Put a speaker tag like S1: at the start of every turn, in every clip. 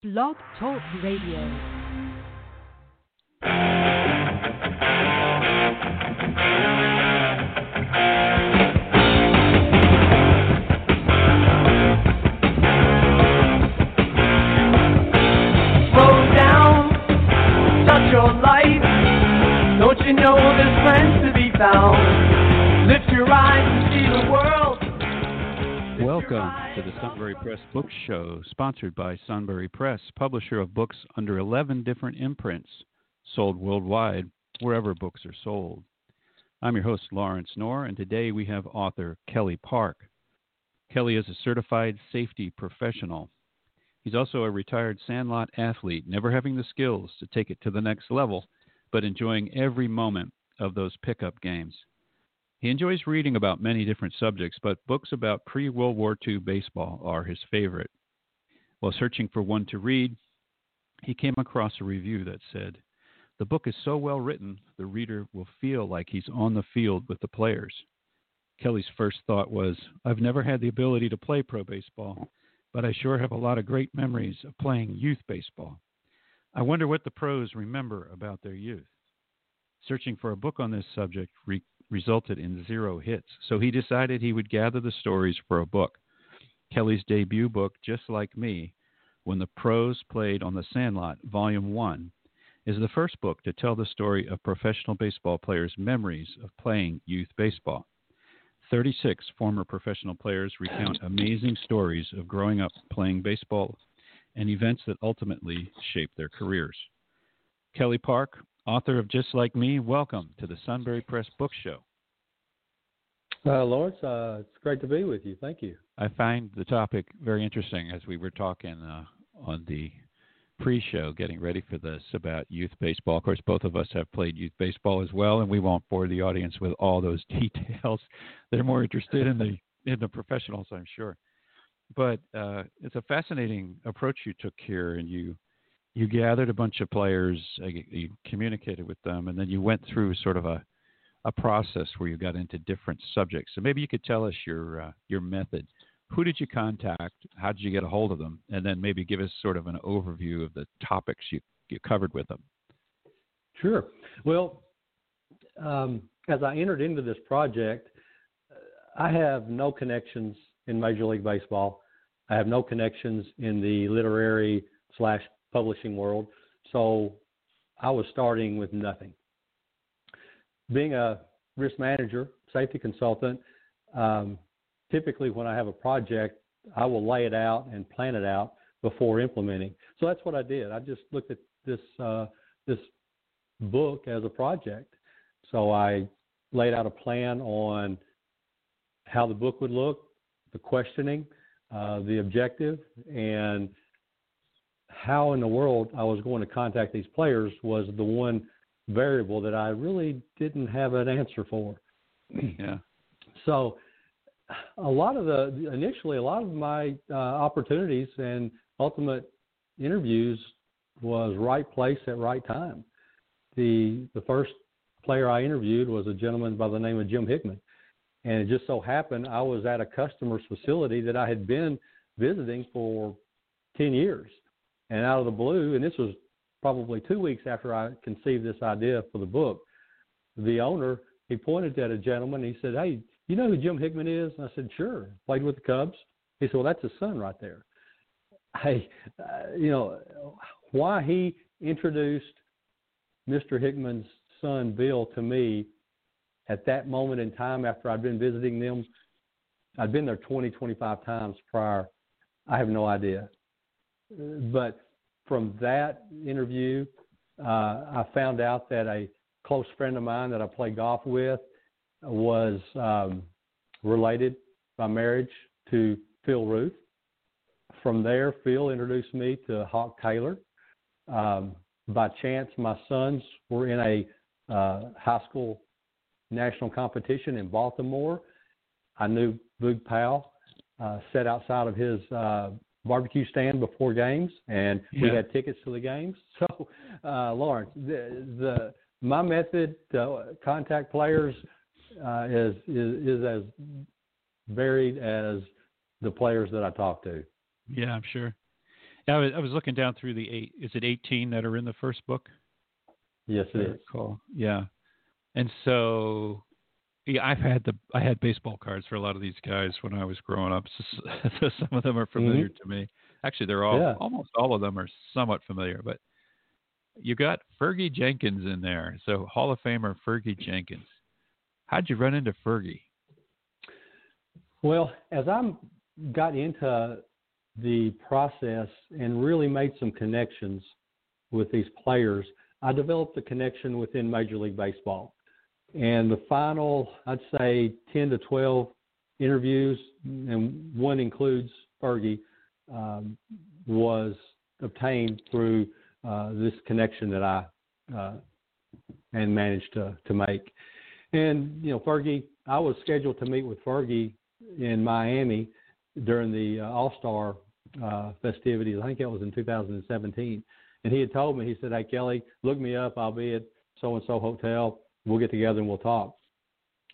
S1: Blog Talk Radio.
S2: Down,
S3: Welcome to the Sunbury Press Book Show, sponsored by Sunbury Press, publisher of books under 11 different imprints, sold worldwide wherever books are sold. I'm your host, Lawrence Knorr, and today we have author Kelly Park. Kelly is a certified safety professional. He's also a retired sandlot athlete, never having the skills to take it to the next level, but enjoying every moment of those pickup games. He enjoys reading about many different subjects, but books about pre World War II baseball are his favorite. While searching for one to read, he came across a review that said, The book is so well written, the reader will feel like he's on the field with the players. Kelly's first thought was, I've never had the ability to play pro baseball, but I sure have a lot of great memories of playing youth baseball. I wonder what the pros remember about their youth. Searching for a book on this subject re- resulted in zero hits, so he decided he would gather the stories for a book. Kelly's debut book, Just Like Me, When the Pros Played on the Sandlot, Volume 1, is the first book to tell the story of professional baseball players' memories of playing youth baseball. 36 former professional players recount amazing stories of growing up playing baseball and events that ultimately shaped their careers. Kelly Park, author of Just Like Me, welcome to the Sunbury Press Book Show.
S4: Uh, Lawrence, uh, it's great to be with you. Thank you.
S3: I find the topic very interesting as we were talking uh, on the pre show, getting ready for this about youth baseball. Of course, both of us have played youth baseball as well, and we won't bore the audience with all those details. They're more interested in the in the professionals, I'm sure. But uh, it's a fascinating approach you took here, and you you gathered a bunch of players, uh, you- communicated with them, and then you went through sort of a a process where you got into different subjects. So maybe you could tell us your uh, your method. Who did you contact? How did you get a hold of them? And then maybe give us sort of an overview of the topics you, you covered with them.
S4: Sure. Well, um, as I entered into this project, uh, I have no connections in Major League Baseball. I have no connections in the literary slash publishing world. So I was starting with nothing. Being a risk manager, safety consultant, um, typically when I have a project, I will lay it out and plan it out before implementing. So that's what I did. I just looked at this uh, this book as a project. So I laid out a plan on how the book would look, the questioning, uh, the objective, and how in the world I was going to contact these players was the one variable that I really didn't have an answer for.
S3: Yeah.
S4: So a lot of the initially a lot of my uh, opportunities and ultimate interviews was right place at right time. The the first player I interviewed was a gentleman by the name of Jim Hickman. And it just so happened I was at a customer's facility that I had been visiting for 10 years. And out of the blue, and this was probably two weeks after I conceived this idea for the book, the owner, he pointed at a gentleman and he said, Hey, you know who Jim Hickman is? And I said, Sure. Played with the Cubs. He said, Well, that's his son right there. Hey, uh, you know, why he introduced Mr. Hickman's son, Bill, to me at that moment in time after I'd been visiting them, I'd been there 20, 25 times prior. I have no idea. But from that interview, uh, I found out that a close friend of mine that I play golf with was um, related by marriage to Phil Roof. From there, Phil introduced me to Hawk Taylor. Um, by chance, my sons were in a uh, high school national competition in Baltimore. I knew Boog Powell uh, sat outside of his uh, barbecue stand before games, and we had tickets to the games. So, uh, Lawrence, the, the my method to contact players uh, is, is is as varied as the players that I talk to.
S3: Yeah, I'm sure. I was, I was looking down through the eight. Is it 18 that are in the first book?
S4: Yes, it is.
S3: Cool. Yeah. And so, yeah, I've had the I had baseball cards for a lot of these guys when I was growing up. So some of them are mm-hmm. familiar to me. Actually, they're all
S4: Yeah.
S3: almost all of them are somewhat familiar. But you got Fergie Jenkins in there, so Hall of Famer Fergie Jenkins. How'd you run into Fergie?
S4: Well, as I'm got into the process and really made some connections with these players, I developed a connection within Major League Baseball. And the final, I'd say, 10 to 12 interviews, and one includes Fergie, um, was obtained through uh, this connection that I uh, and managed to, to make. And, you know, Fergie, I was scheduled to meet with Fergie in Miami during the uh, All Star uh, festivities. I think that was in 2017. And he had told me, he said, Hey, Kelly, look me up. I'll be at so and so hotel. We'll get together and we'll talk.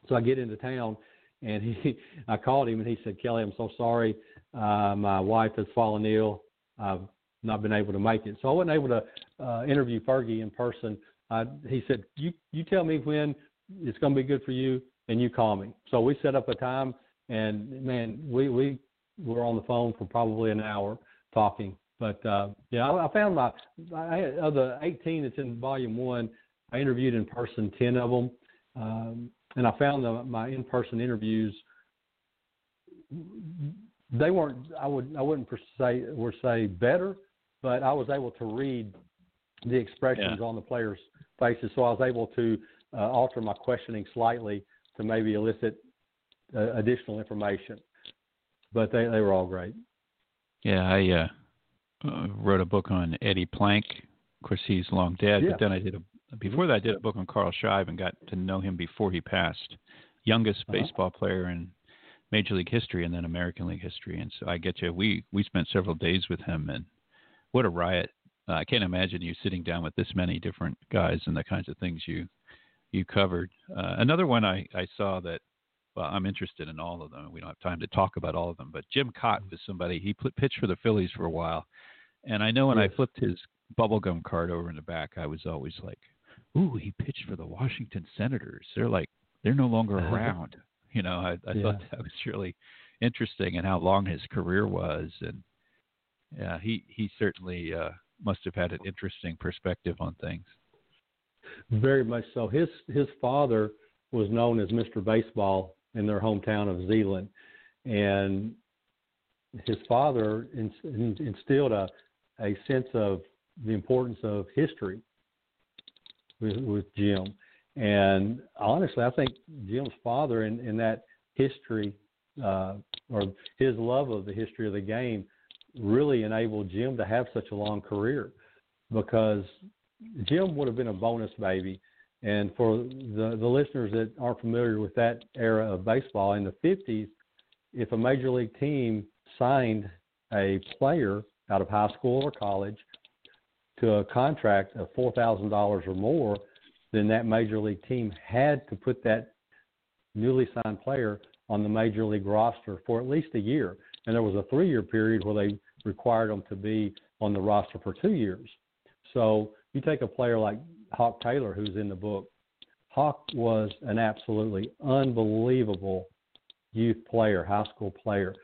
S4: So I get into town and he, I called him and he said, Kelly, I'm so sorry. Uh, my wife has fallen ill. I've not been able to make it. So I wasn't able to uh, interview Fergie in person. Uh, he said, you, you tell me when it's going to be good for you and you call me. So we set up a time and man, we, we were on the phone for probably an hour talking. But uh, yeah, I, I found my I, of the 18 that's in volume one, I interviewed in person 10 of them, um, and I found the, my in-person interviews they weren't I would I wouldn't per se or say better, but I was able to read the expressions
S3: Yeah.
S4: on the players' faces, so I was able to uh, alter my questioning slightly to maybe elicit uh, additional information. But they they were all great.
S3: Yeah, I uh, uh, wrote a book on Eddie Plank. Of course, he's long dead.
S4: Yeah.
S3: But then I did a before that I did a book on Carl Scheib and got to know him before he passed. Youngest
S4: Uh-huh.
S3: baseball player in Major League history and then American League history. And so I get you. We we spent several days with him and what a riot! Uh, I can't imagine you sitting down with this many different guys and the kinds of things you you covered. Uh, another one I, I saw that well, I'm interested in all of them. We don't have time to talk about all of them, but Jim Kaat was somebody he put, pitched for the Phillies for a while, and I know when
S4: Yes.
S3: I flipped his bubblegum card over in the back, I was always like, "Ooh, he pitched for the Washington Senators. They're like they're no longer around." You know, I, I thought that was really interesting and how long his career was, and yeah, he he certainly uh, must have had an interesting perspective on things.
S4: Very much so. His his father was known as Mr. Baseball in their hometown of Zeeland, and his father ins- in- instilled a a sense of the importance of history with, with Jim. And honestly, I think Jim's father in, in that history uh, or his love of the history of the game really enabled Jim to have such a long career because Jim would have been a bonus baby. And for the, the listeners that aren't familiar with that era of baseball, in the 50s, if a major league team signed a player out of high school or college to a contract of $4,000 or more, then that major league team had to put that newly signed player on the major league roster for at least a year. And there was a three year period where they required them to be on the roster for two years. So you take a player like Hawk Taylor, who's in the book. Hawk was an absolutely unbelievable youth player, high school player.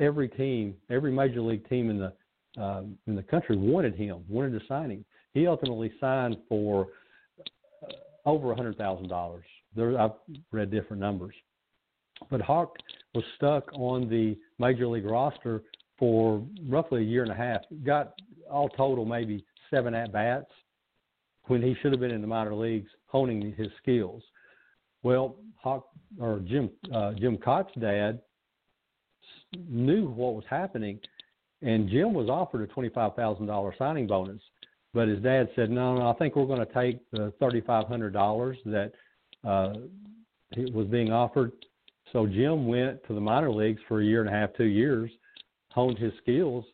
S4: Every team, every major league team in the um, in the country wanted him, wanted to sign him. He ultimately signed for uh, over a hundred thousand dollars. There, I've read different numbers, but Hawk was stuck on the major league roster for roughly a year and a half. Got all total maybe seven at bats when he should have been in the minor leagues honing his skills. Well, Hawk or Jim uh, Jim Kaat's dad knew what was happening, and Jim was offered a twenty five thousand dollar signing bonus, but his dad said, "No, no, I think we're going to take the thirty five hundred dollars that uh, he was being offered." So Jim went to the minor leagues for a year and a half, two years, honed his skills,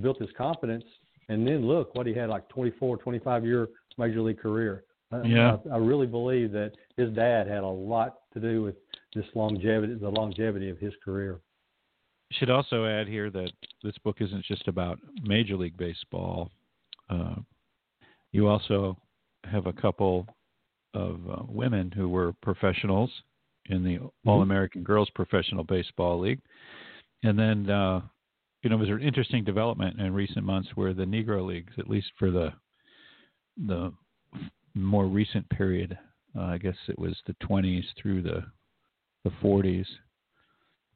S4: built his confidence, and then look what he had like 24, 25 year major league career.
S3: Yeah.
S4: I, I really believe that his dad had a lot to do with this longevity, the longevity of his career.
S3: Should also add here that this book isn't just about Major League Baseball. Uh, you also have a couple of uh, women who were professionals in the mm-hmm. All American Girls Professional Baseball League. And then, uh, you know, it was an interesting development in recent months where the Negro Leagues, at least for the the more recent period, uh, I guess it was the 20s through the the 40s,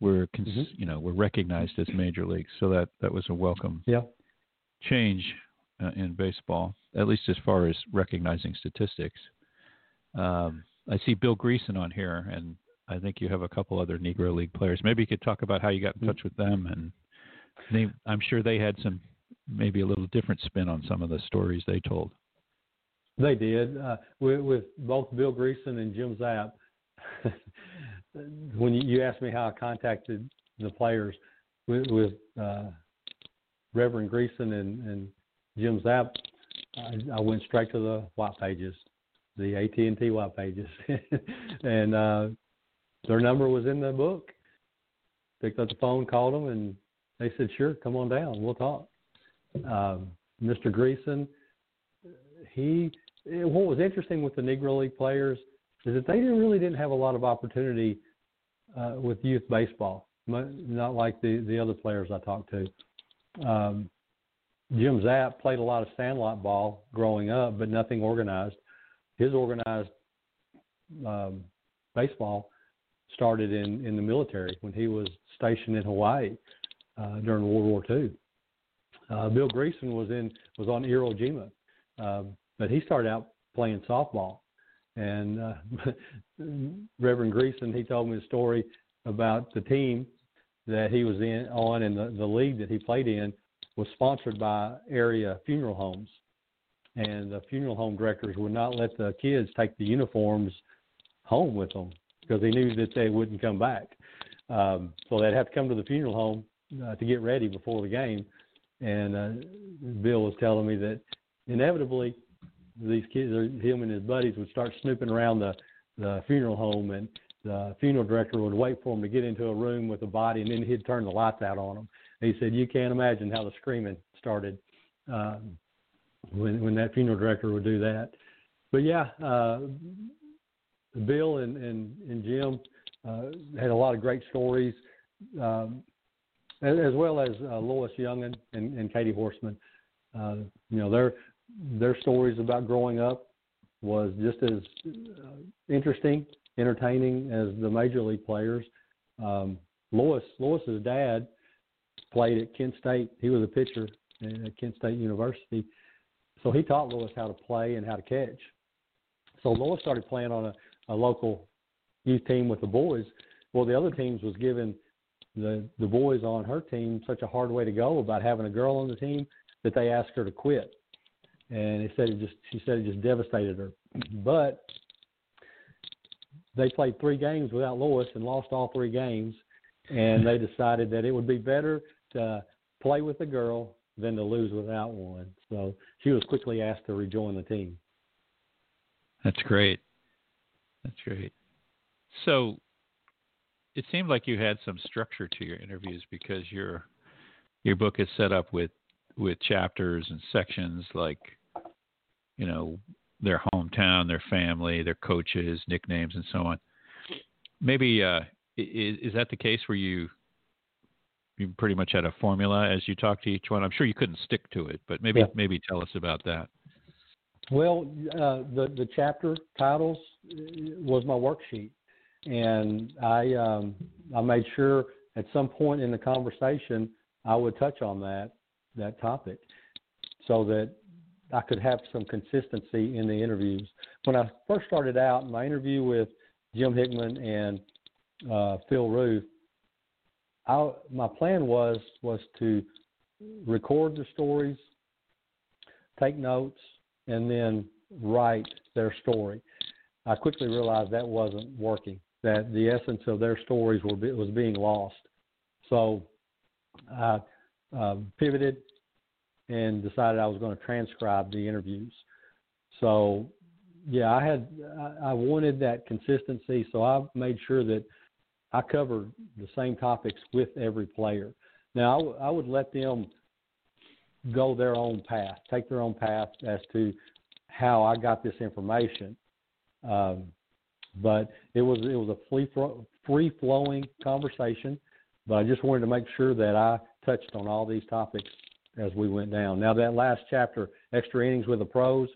S3: were cons- mm-hmm. you know were recognized as major leagues. So that that was a welcome
S4: yeah.
S3: change uh, in baseball, at least as far as recognizing statistics. Um, I see Bill Greason on here, and I think you have a couple other Negro League players. Maybe you could talk about how you got in touch with them, and they, I'm sure they had some maybe a little different spin on some of the stories they told.
S4: They did uh, with, with both Bill Greason and Jim Zapp. when you, asked me how I contacted the players with, with uh, Reverend Greason and, and Jim Zapp, I, I went straight to the white pages the AT and T white pages, and uh, their number was in the book. Picked up the phone, called them, and they said, "Sure, come on down, we'll talk." Um, Mr. Greason, he what was interesting with the Negro League players is that they really didn't have a lot of opportunity uh, with youth baseball, not like the the other players I talked to. Um, Jim Zapp played a lot of sandlot ball growing up, but nothing organized his organized um, baseball started in in the military when he was stationed in Hawaii uh, during World War II. Uh, Bill Greason was in was on Iwo Jima, uh, but he started out playing softball. And uh, Reverend Greason, he told me a story about the team that he was in on and the, the league that he played in was sponsored by area funeral homes and the funeral home directors would not let the kids take the uniforms home with them because they knew that they wouldn't come back. Um, so they'd have to come to the funeral home uh, to get ready before the game. And uh, Bill was telling me that inevitably these kids, him and his buddies, would start snooping around the the funeral home, and the funeral director would wait for them to get into a room with a body, and then he'd turn the lights out on them. And he said, "You can't imagine how the screaming started." Um, when when that funeral director would do that. But yeah, uh, Bill and and, and Jim uh, had a lot of great stories, um, as, well as uh, Lois Youngen and, and Katie Horstman. Uh, you know their their stories about growing up was just as uh, interesting, entertaining as the major league players. Um, Lois Lois's dad played at Kent State. He was a pitcher at Kent State University so he taught Lois how to play and how to catch. So Lois started playing on a, a local youth team with the boys. Well, the other teams was giving the the boys on her team such a hard way to go about having a girl on the team that they asked her to quit. And it said it just she said it just devastated her. But they played three games without Lois and lost all three games. And they decided that it would be better to play with a girl than to lose without one. So she was quickly asked to rejoin the team.
S3: That's great. That's great. So it seemed like you had some structure to your interviews because your your book is set up with with chapters and sections like you know their hometown, their family, their coaches, nicknames, and so on. Maybe uh, is, is that the case where you you pretty much had a formula as you talked to each one. I'm sure you couldn't stick to it, but maybe
S4: yeah.
S3: maybe tell us about that.
S4: Well, uh, the the chapter titles was my worksheet, and I um, I made sure at some point in the conversation I would touch on that that topic, so that I could have some consistency in the interviews. When I first started out, my interview with Jim Hickman and uh, Phil Roof, I, my plan was was to record the stories, take notes, and then write their story. I quickly realized that wasn't working. That the essence of their stories were was being lost. So I uh, pivoted and decided I was going to transcribe the interviews. So yeah, I had I wanted that consistency, so I made sure that I covered the same topics with every player. Now, I, w- I would let them go their own path, take their own path as to how I got this information. Um, but it was it was a free free flowing conversation. But I just wanted to make sure that I touched on all these topics as we went down. Now that last chapter, extra innings with the pros,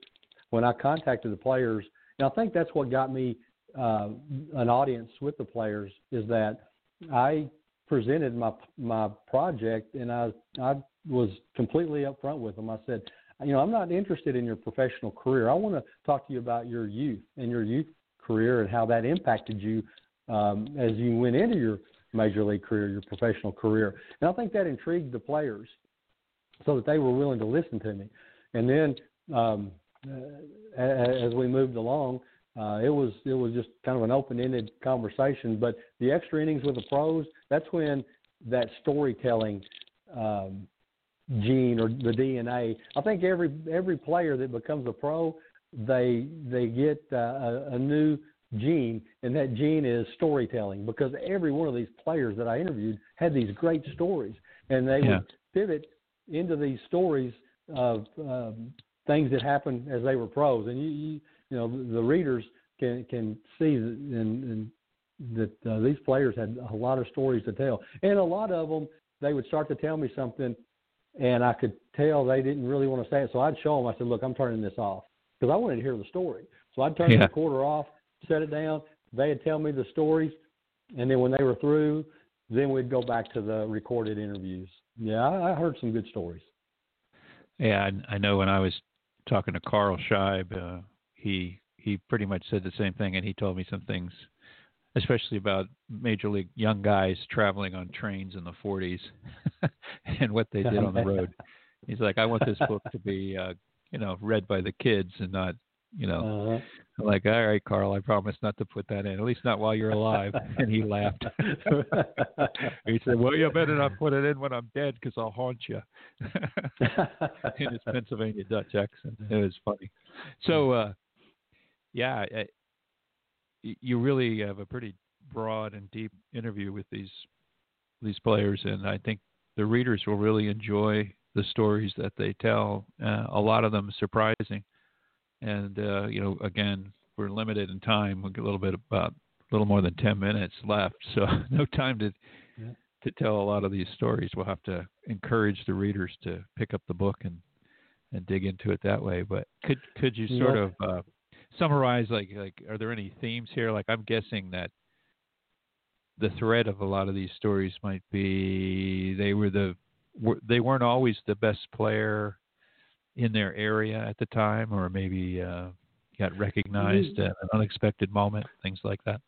S4: when I contacted the players, and I think that's what got me uh, an audience with the players is that I presented my my project and I I was completely upfront with them. I said, you know, I'm not interested in your professional career. I want to talk to you about your youth and your youth career and how that impacted you um, as you went into your major league career, your professional career. And I think that intrigued the players so that they were willing to listen to me. And then um, uh, as we moved along, uh, it was it was just kind of an open-ended conversation. But the extra innings with the pros, that's when that storytelling um, gene or the DNA. I think every every player that becomes a pro, they they get uh, a, a new gene, and that gene is storytelling. Because every one of these players that I interviewed had these great stories, and they
S3: Yeah.
S4: would pivot into these stories of um, things that happened as they were pros. And you you, you know the, readers can can see that, and, and that uh, these players had a lot of stories to tell, and a lot of them they would start to tell me something, and I could tell they didn't really want to say it. So I'd show them. I said, "Look, I'm turning this off because I wanted to hear the story." So I'd turn
S3: Yeah.
S4: the recorder off, set it down. They'd tell me the stories, and then when they were through, then we'd go back to the recorded interviews. Yeah, I, heard some good stories.
S3: Yeah, I, I know when I was talking to Carl Scheib, uh, he he pretty much said the same thing, and he told me some things, especially about major league young guys traveling on trains in the 40s and what they did on the road. He's like, I want this book to be, uh, you know, read by the kids and not, you know.
S4: Uh-huh.
S3: Like, all right, Carl, I promise not to put that in, at least not while you're alive. and he laughed. he said, well, you better not put it in when I'm dead because I'll haunt you. in his Pennsylvania Dutch accent. It was funny. So, uh, yeah, you really have a pretty broad and deep interview with these these players, and I think the readers will really enjoy the stories that they tell. Uh, a lot of them surprising, and uh, you know, again, we're limited in time. We'll get a little bit about a little more than ten minutes left, so no time to
S4: Yeah.
S3: to tell a lot of these stories. We'll have to encourage the readers to pick up the book and and dig into it that way. But could could you sort
S4: Yeah.
S3: of uh, summarize like like are there any themes here? Like I'm guessing that the thread of a lot of these stories might be they were the they weren't always the best player in their area at the time, or maybe uh, got recognized at an unexpected moment, things like that.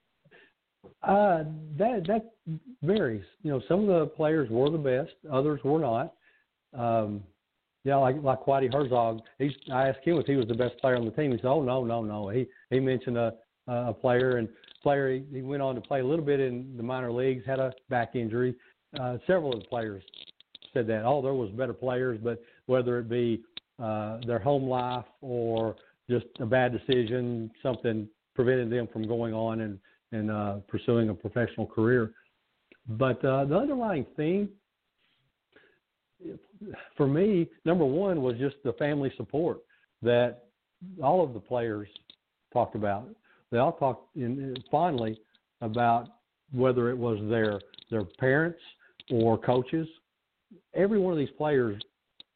S4: Uh, that that varies. You know, some of the players were the best, others were not. Um, yeah, like like Whitey Herzog. He's, I asked him if he was the best player on the team. He said, "Oh no, no, no." He he mentioned a a player and player. He, he went on to play a little bit in the minor leagues, had a back injury. Uh, several of the players said that. Oh, there was better players, but whether it be uh, their home life or just a bad decision, something prevented them from going on and and uh, pursuing a professional career. But uh, the underlying theme for me, number one, was just the family support that all of the players talked about. They all talked in, about whether it was their their parents or coaches. Every one of these players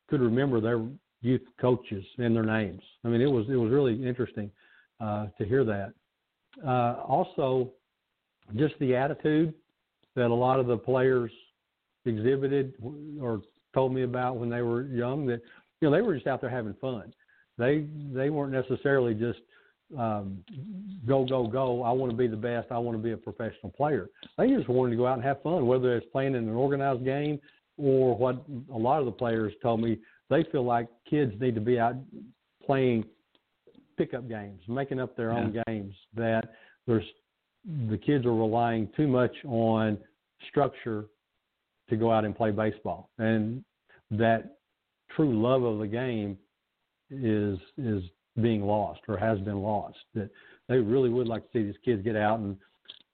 S4: could remember their youth coaches and their names. I mean, it was it was really interesting uh, to hear that. Uh, also, just the attitude that a lot of the players exhibited or told me about when they were young that you know they were just out there having fun. They they weren't necessarily just um, go go go. I want to be the best. I want to be a professional player. They just wanted to go out and have fun, whether it's playing in an organized game or what a lot of the players told me. They feel like kids need to be out playing pickup games, making up their own games. That there's the kids are relying too much on structure to go out and play baseball, and that true love of the game is is being lost or has been lost. That they really would like to see these kids get out and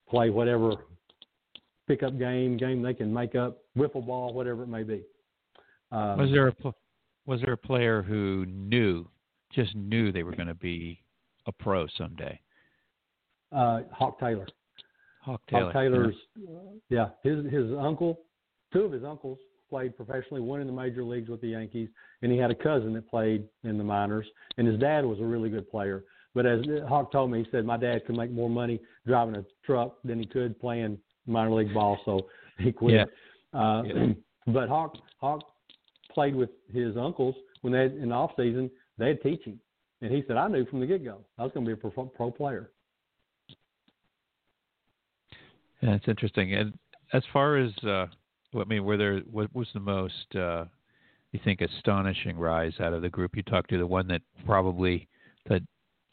S4: play whatever pickup game, game they can make up, wiffle ball, whatever it may be. Um,
S3: was there a was there a player who knew just knew they were going to be a pro someday?
S4: Uh, Hawk Taylor.
S3: Hawk Taylor.
S4: Hawk Taylor's, yeah. yeah, his his uncle, two of his uncles played professionally, one in the major leagues with the Yankees, and he had a cousin that played in the minors, and his dad was a really good player. But as Hawk told me, he said my dad could make more money driving a truck than he could playing minor league ball, so he quit.
S3: Yeah.
S4: Uh,
S3: yeah.
S4: But Hawk Hawk played with his uncles when they in the off season they'd teach him, and he said I knew from the get go I was going to be a pro, pro player.
S3: Yeah, it's interesting. And as far as uh, I mean, were there what was the most uh, you think astonishing rise out of the group you talked to? The one that probably that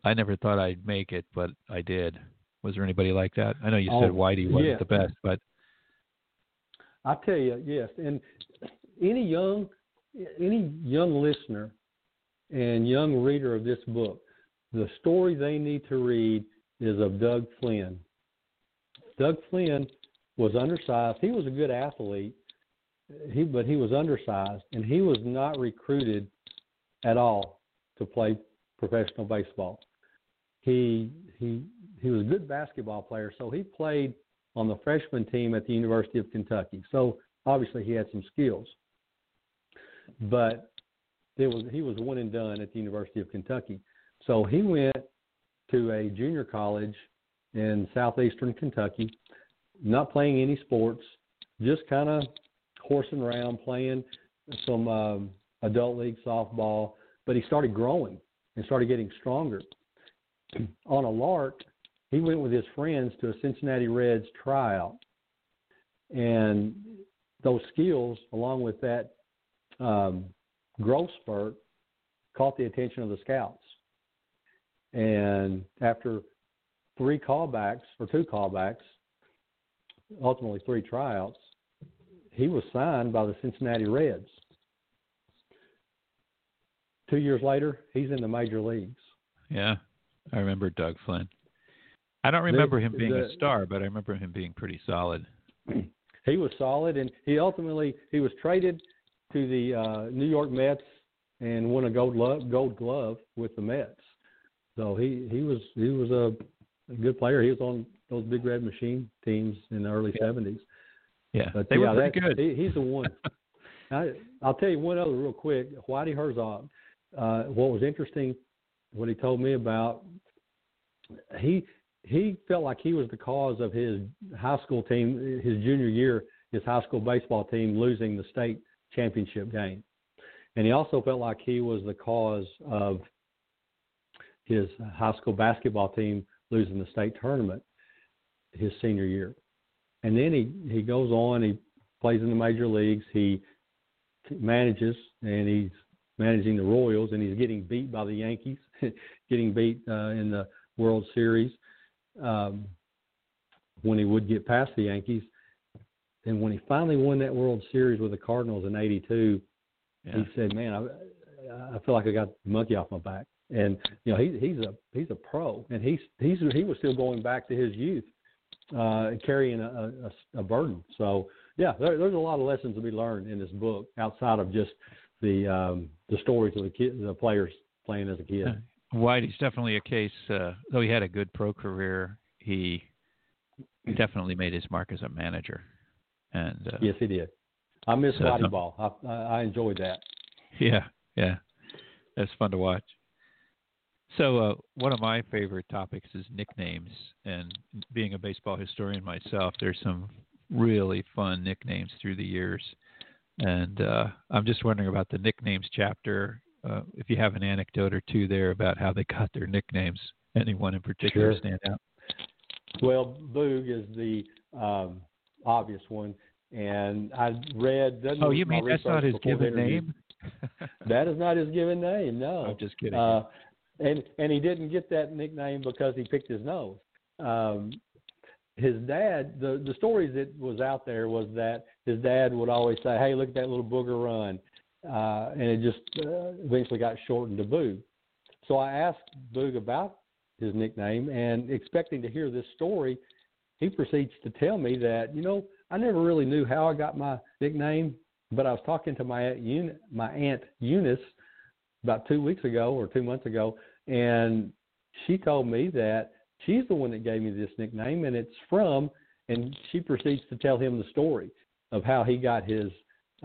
S3: I never thought I'd make it, but I did. Was there anybody like that? I know you said
S4: Oh,
S3: Whitey wasn't
S4: yeah.
S3: the best, but
S4: I tell you, yes, and any young any young listener and young reader of this book, the story they need to read is of Doug Flynn. Doug Flynn was undersized. He was a good athlete, he but he was undersized, and he was not recruited at all to play professional baseball. He he he was a good basketball player, so he played on the freshman team at the University of Kentucky. So obviously he had some skills, but it was he was one and done at the University of Kentucky. So he went to a junior college in southeastern Kentucky, not playing any sports, just kind of horsing around, playing some um, adult league softball. But he started growing and started getting stronger. On a lark, he went with his friends to a Cincinnati Reds tryout, and those skills, along with that um, growth spurt, caught the attention of the scouts. And after three callbacks or two callbacks, ultimately three tryouts, he was signed by the Cincinnati Reds. Two years later, he's in the major leagues.
S3: yeah, I remember Doug Flynn. I don't
S4: The-
S3: remember him being
S4: the-
S3: a star, but I remember him being pretty solid.
S4: he was solid, and he ultimately he was traded to the uh, New York Mets and won a gold glove, gold glove with the Mets. So he he was he was a, a good player. He was on those Big Red Machine teams in the early seventies.
S3: Yeah,
S4: But
S3: they
S4: yeah,
S3: were pretty
S4: that,
S3: good.
S4: He, he's the one. I, I'll tell you one other real quick. Whitey Herzog. Uh, what was interesting, what he told me about, he he felt like he was the cause of his high school team, his junior year, his high school baseball team losing the state championship game, and he also felt like he was the cause of his high school basketball team losing the state tournament his senior year. And then he he goes on. He plays in the major leagues. He manages, and he's managing the Royals, and he's getting beat by the Yankees, getting beat uh, in the World Series um, when he would get past the Yankees. And when he finally won that World Series with the Cardinals in '82,
S3: Yeah.
S4: he said, "Man, I I feel like I got the monkey off my back." And you know, he, he's a he's a pro, and he's he's he was still going back to his youth, uh, carrying a, a, a burden. So yeah, there, there's a lot of lessons to be learned in this book outside of just the um, the stories of the kid, the players playing as a kid.
S3: Whitey's definitely a case. Uh, though he had a good pro career, he definitely made his mark as a manager. And uh,
S4: Yes, he did. I miss
S3: So-
S4: Ball. I, I I enjoyed that.
S3: yeah, yeah, that's fun to watch. So uh, one of my favorite topics is nicknames, and being a baseball historian myself, there's some really fun nicknames through the years. And uh, I'm just wondering about the nicknames chapter. Uh, if you have an anecdote or two there about how they got their nicknames, anyone in particular
S4: Sure.
S3: stand out?
S4: Well, Boog is the um, obvious one, and I read.
S3: Oh, you mean that's not his given name?
S4: That is not his given name. No,
S3: I'm just kidding.
S4: Uh, and and he didn't get that nickname because he picked his nose. Um, his dad, the the stories that was out there was that his dad would always say, "Hey, look at that little booger run," uh, and it just uh, eventually got shortened to Boog. So I asked Boog about his nickname, and expecting to hear this story, he proceeds to tell me that you know I never really knew how I got my nickname, but I was talking to my aunt Eunice, my aunt Eunice about two weeks ago or two months ago, and she told me that she's the one that gave me this nickname, and it's from. And she proceeds to tell him the story of how he got his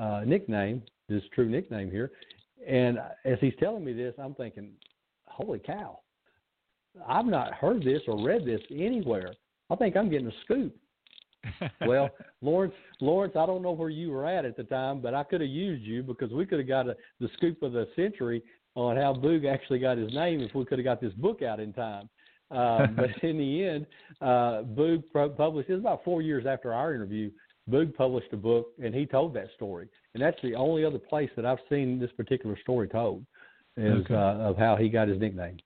S4: uh, nickname, his true nickname here. And as he's telling me this, I'm thinking, holy cow, I've not heard this or read this anywhere. I think I'm getting a scoop. well, Lawrence, Lawrence, I don't know where you were at at the time, but I could have used you because we could have got a, the scoop of the century on how Boog actually got his name if we could have got this book out in time. Um, but in the end, uh, Boog published. It was about four years after our interview. Boog published a book, and he told that story. And that's the only other place that I've seen this particular story told, is okay. uh, of how he got his nickname.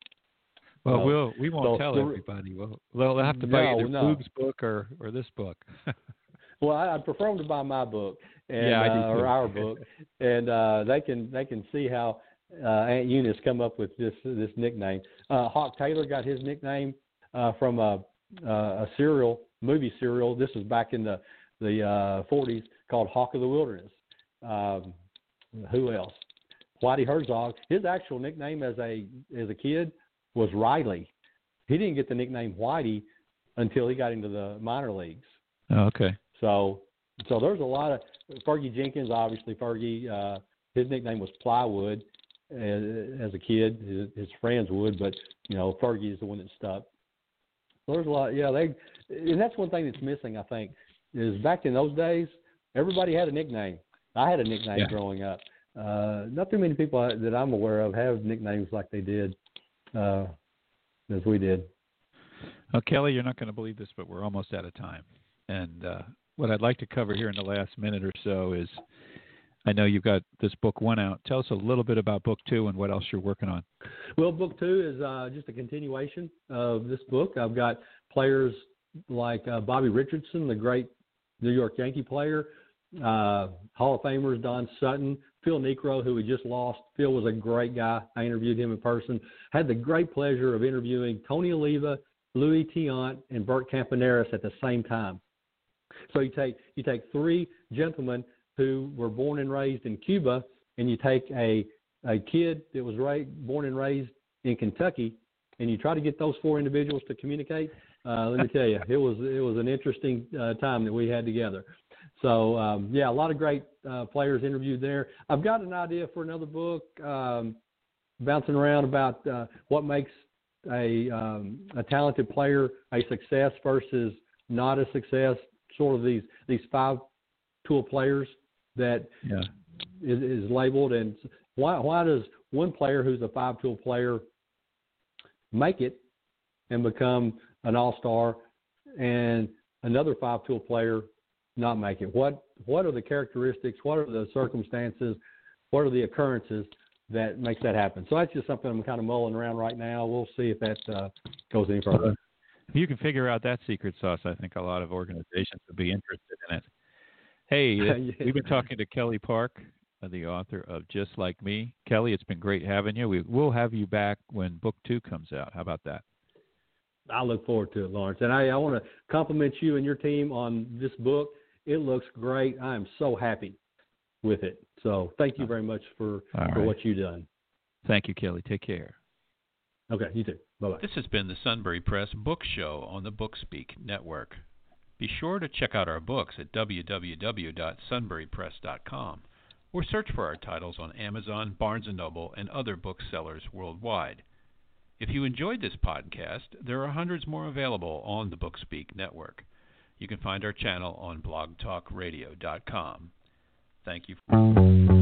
S3: Well, we'll we won't so tell everybody. Well, they'll have to buy no, either no. Boog's book or or this book.
S4: well, I, would prefer them to buy my book and yeah, uh, or our book, and uh, they can they can see how uh, Aunt Eunice come up with this this nickname. Uh, Hawk Taylor got his nickname uh, from a a serial movie serial. This was back in the the uh, 40s called Hawk of the Wilderness. Um, who else? Whitey Herzog. His actual nickname as a as a kid was Riley. He didn't get the nickname Whitey until he got into the minor leagues.
S3: Oh, okay.
S4: So so there's a lot of Fergie Jenkins. Obviously, Fergie. Uh, his nickname was Plywood as, as a kid. His, his friends would, but you know, Fergie is the one that stuck. So there's a lot. Yeah, they and that's one thing that's missing. I think is back in those days, everybody had a nickname. I had a nickname yeah. growing up. Uh, not too many people that I'm aware of have nicknames like they did, uh, as we did.
S3: Well, Kelly, you're not going to believe this, but we're almost out of time. And uh, what I'd like to cover here in the last minute or so is I know you've got this book one out. Tell us a little bit about book two and what else you're working on.
S4: Well, book two is uh, just a continuation of this book. I've got players like uh, Bobby Richardson, the great New York Yankee player, uh, Hall of Famers Don Sutton, Phil Niekro, who we just lost. Phil was a great guy. I interviewed him in person. Had the great pleasure of interviewing Tony Oliva, Louis Tiant, and Bert Campaneris at the same time. So you take you take three gentlemen who were born and raised in Cuba, and you take a a kid that was born and raised in Kentucky, and you try to get those four individuals to communicate. Uh, let me tell you, it was it was an interesting uh, time that we had together. So um, yeah, a lot of great uh, players interviewed there. I've got an idea for another book, um, bouncing around about uh, what makes a um, a talented player a success versus not a success. Sort of these these five tool players that
S3: yeah.
S4: is, is labeled, and why why does one player who's a five tool player make it and become an all star, and another five tool player not make it? What what are the characteristics? What are the circumstances? What are the occurrences that makes that happen? So that's just something I'm kind of mulling around right now. We'll see if that uh, goes any further.
S3: If you can figure out that secret sauce, I think a lot of organizations would be interested in it. Hey, yeah. we've been talking to Kelly Park, uh, the author of Just Like Me. Kelly, it's been great having you. We, we'll have you back when book two comes out. How about that?
S4: I look forward to it, Lawrence. And I, I want to compliment you and your team on this book. It looks great. I am so happy with it. So thank you very much for, for right. what you've done.
S3: Thank you, Kelly. Take care.
S4: Okay, you too. Bye bye.
S3: This has been the Sunbury Press Book Show on the Bookspeak Network. Be sure to check out our books at www.sunburypress.com or search for our titles on Amazon, Barnes & Noble, and other booksellers worldwide. If you enjoyed this podcast, there are hundreds more available on the Bookspeak network. You can find our channel on blogtalkradio.com. Thank you.